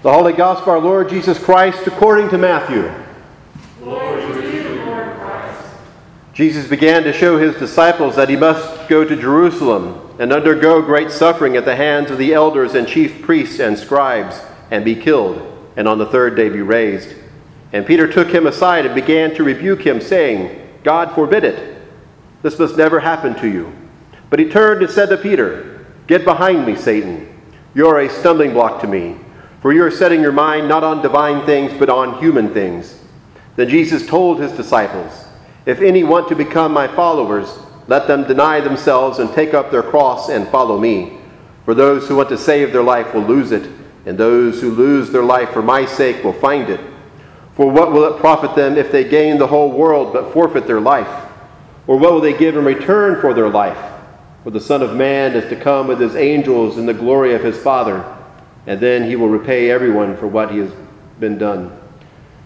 The Holy Gospel of our Lord Jesus Christ according to Matthew. Glory to you, Jesus began to show his disciples that he must go to Jerusalem and undergo great suffering at the hands of the elders and chief priests and scribes and be killed, and on the third day be raised. And Peter took him aside and began to rebuke him, saying, God forbid it. This must never happen to you. But he turned and said to Peter, Get behind me, Satan. You are a stumbling block to me for you are setting your mind not on divine things, but on human things. Then Jesus told his disciples, If any want to become my followers, let them deny themselves and take up their cross and follow me. For those who want to save their life will lose it, and those who lose their life for my sake will find it. For what will it profit them if they gain the whole world but forfeit their life? Or what will they give in return for their life? For the Son of Man is to come with his angels in the glory of his Father and then he will repay everyone for what he has been done.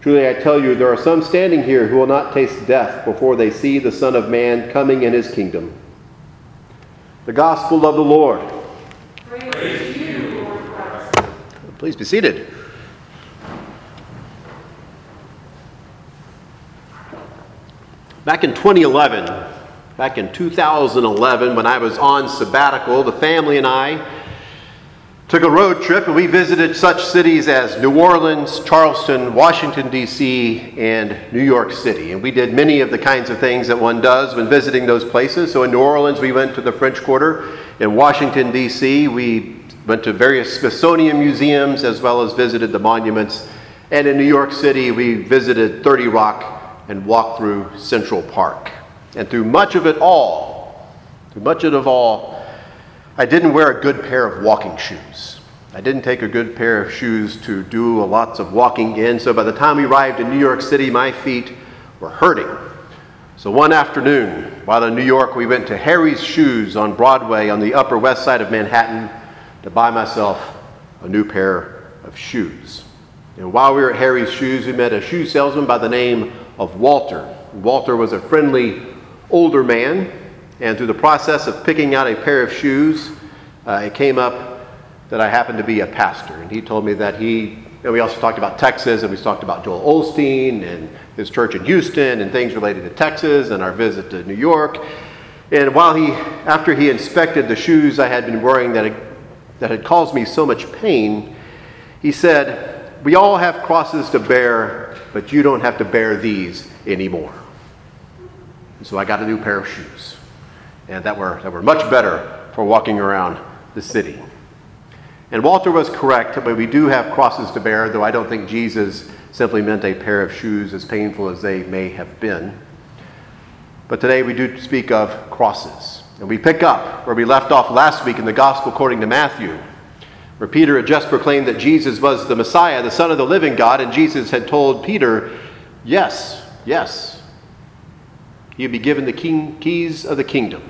Truly, I tell you, there are some standing here who will not taste death before they see the Son of Man coming in his kingdom. The Gospel of the Lord. Please be seated. Back in 2011, back in 2011, when I was on sabbatical, the family and I took a road trip and we visited such cities as New Orleans, Charleston, Washington, D.C., and New York City. And we did many of the kinds of things that one does when visiting those places. So in New Orleans, we went to the French Quarter. In Washington, D.C., we went to various Smithsonian museums as well as visited the monuments. And in New York City, we visited 30 Rock and walked through Central Park. And through much of it all, through much of it all, I didn't wear a good pair of walking shoes. I didn't take a good pair of shoes to do lots of walking in, so by the time we arrived in New York City, my feet were hurting. So one afternoon, while in New York, we went to Harry's Shoes on Broadway on the Upper West Side of Manhattan to buy myself a new pair of shoes. And while we were at Harry's Shoes, we met a shoe salesman by the name of Walter. Walter was a friendly older man and through the process of picking out a pair of shoes, uh, it came up that I happened to be a pastor. And he told me that he, and we also talked about Texas, and we talked about Joel Osteen and his church in Houston and things related to Texas and our visit to New York. And while he, after he inspected the shoes I had been wearing that had, that had caused me so much pain, he said, We all have crosses to bear, but you don't have to bear these anymore. And so I got a new pair of shoes and that were, that were much better for walking around the city. And Walter was correct, but we do have crosses to bear, though I don't think Jesus simply meant a pair of shoes as painful as they may have been. But today we do speak of crosses. And we pick up where we left off last week in the Gospel according to Matthew, where Peter had just proclaimed that Jesus was the Messiah, the Son of the living God, and Jesus had told Peter, Yes, yes, you'll be given the king, keys of the kingdom.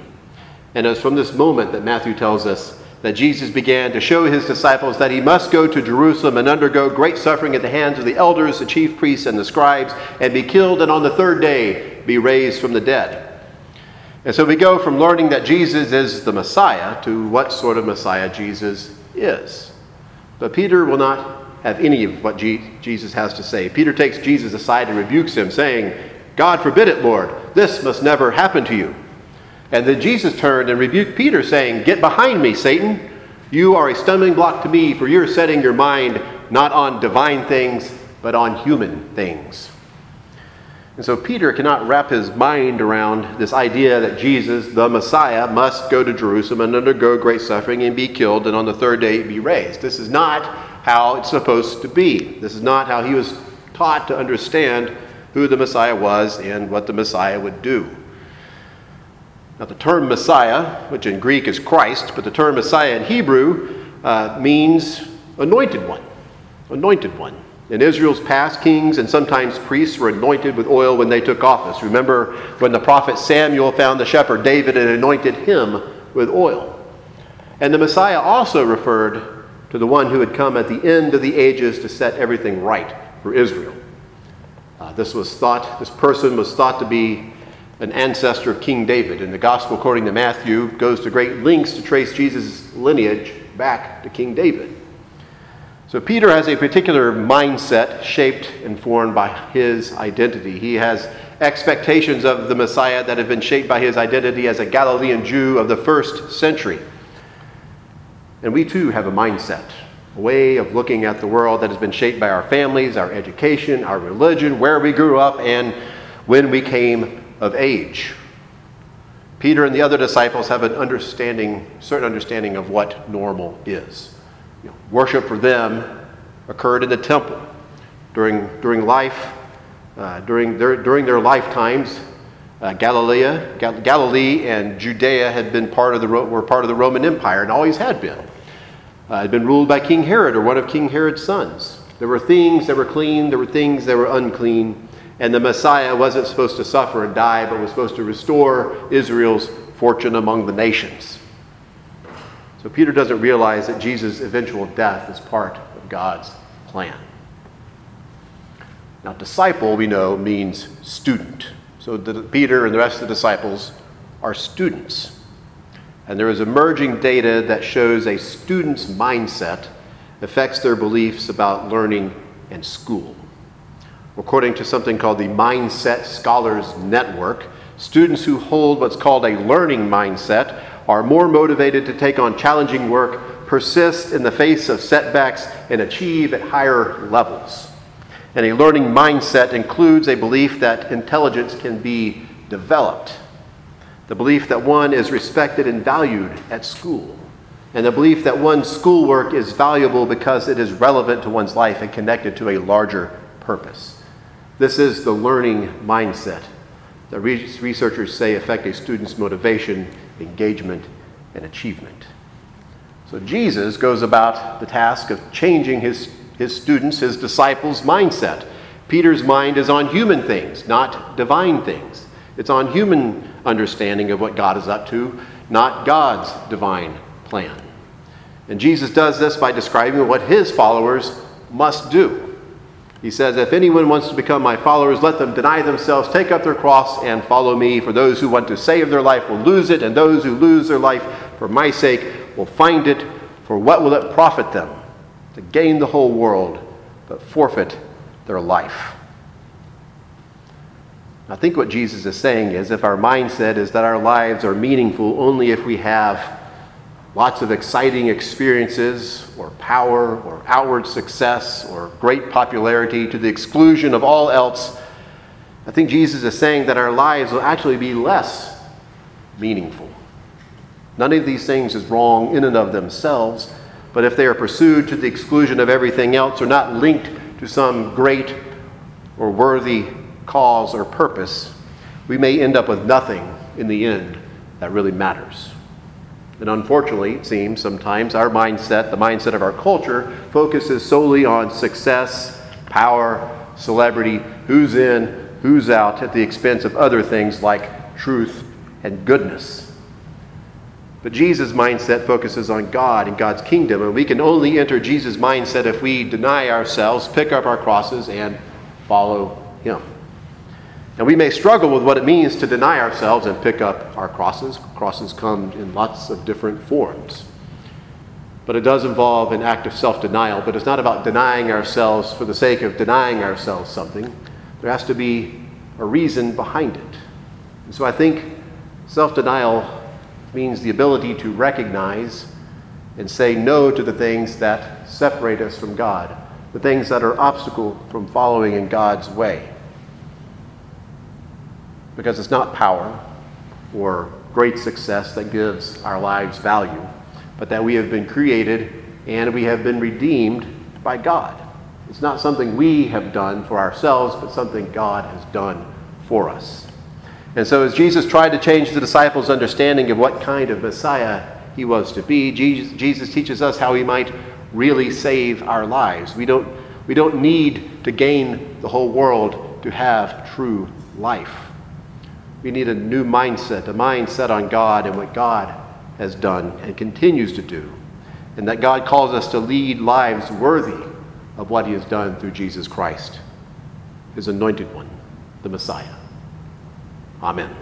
And it was from this moment that Matthew tells us that Jesus began to show his disciples that he must go to Jerusalem and undergo great suffering at the hands of the elders, the chief priests, and the scribes, and be killed, and on the third day be raised from the dead. And so we go from learning that Jesus is the Messiah to what sort of Messiah Jesus is. But Peter will not have any of what Jesus has to say. Peter takes Jesus aside and rebukes him, saying, God forbid it, Lord. This must never happen to you. And then Jesus turned and rebuked Peter, saying, Get behind me, Satan. You are a stumbling block to me, for you're setting your mind not on divine things, but on human things. And so Peter cannot wrap his mind around this idea that Jesus, the Messiah, must go to Jerusalem and undergo great suffering and be killed, and on the third day be raised. This is not how it's supposed to be. This is not how he was taught to understand who the Messiah was and what the Messiah would do. Now, the term Messiah, which in Greek is Christ, but the term Messiah in Hebrew uh, means anointed one. Anointed one. In Israel's past, kings and sometimes priests were anointed with oil when they took office. Remember when the prophet Samuel found the shepherd David and anointed him with oil. And the Messiah also referred to the one who had come at the end of the ages to set everything right for Israel. Uh, this was thought, this person was thought to be an ancestor of King David. And the gospel, according to Matthew, goes to great lengths to trace Jesus' lineage back to King David. So Peter has a particular mindset shaped and formed by his identity. He has expectations of the Messiah that have been shaped by his identity as a Galilean Jew of the first century. And we too have a mindset, way of looking at the world that has been shaped by our families, our education, our religion, where we grew up, and when we came of age. Peter and the other disciples have an understanding, certain understanding of what normal is. You know, worship for them occurred in the temple during, during life, uh, during, their, during their lifetimes. Uh, Galilee, Gal- Galilee and Judea had been part of the, were part of the Roman Empire and always had been. Uh, had been ruled by King Herod or one of King Herod's sons. There were things that were clean, there were things that were unclean, and the Messiah wasn't supposed to suffer and die, but was supposed to restore Israel's fortune among the nations. So Peter doesn't realize that Jesus' eventual death is part of God's plan. Now, disciple, we know, means student. So Peter and the rest of the disciples are students. And there is emerging data that shows a student's mindset affects their beliefs about learning and school. According to something called the Mindset Scholars Network, students who hold what's called a learning mindset are more motivated to take on challenging work, persist in the face of setbacks, and achieve at higher levels. And a learning mindset includes a belief that intelligence can be developed, the belief that one is respected and valued at school, and the belief that one's schoolwork is valuable because it is relevant to one's life and connected to a larger purpose. This is the learning mindset that researchers say affect a student's motivation, engagement, and achievement. So Jesus goes about the task of changing his, his students, his disciples' mindset. Peter's mind is on human things, not divine things. It's on human understanding of what God is up to, not God's divine plan. And Jesus does this by describing what his followers must do. He says, If anyone wants to become my followers, let them deny themselves, take up their cross, and follow me. For those who want to save their life will lose it, and those who lose their life for my sake will find it. For what will it profit them to gain the whole world but forfeit their life? I think what Jesus is saying is if our mindset is that our lives are meaningful only if we have lots of exciting experiences or power or outward success or great popularity to the exclusion of all else, I think Jesus is saying that our lives will actually be less meaningful. None of these things is wrong in and of themselves, but if they are pursued to the exclusion of everything else or not linked to some great or worthy cause or purpose, we may end up with nothing in the end that really matters. And unfortunately, it seems sometimes our mindset, the mindset of our culture, focuses solely on success, power, celebrity, who's in, who's out, at the expense of other things like truth and goodness. But Jesus' mindset focuses on God and God's kingdom, and we can only enter Jesus' mindset if we deny ourselves, pick up our crosses, and follow Him. And we may struggle with what it means to deny ourselves and pick up our crosses. Crosses come in lots of different forms. But it does involve an act of self denial, but it's not about denying ourselves for the sake of denying ourselves something. There has to be a reason behind it. And so I think self denial means the ability to recognize and say no to the things that separate us from God, the things that are obstacle from following in God's way because it's not power or great success that gives our lives value, but that we have been created and we have been redeemed by God. It's not something we have done for ourselves, but something God has done for us. And so, as Jesus tried to change the disciples' understanding of what kind of Messiah he was to be, Jesus, Jesus teaches us how he might really save our lives. We don't, we don't need to gain the whole world to have true life. We need a new mindset, a mindset on God and what God has done and continues to do. And that God calls us to lead lives worthy of what He has done through Jesus Christ, His anointed one, the Messiah. Amen.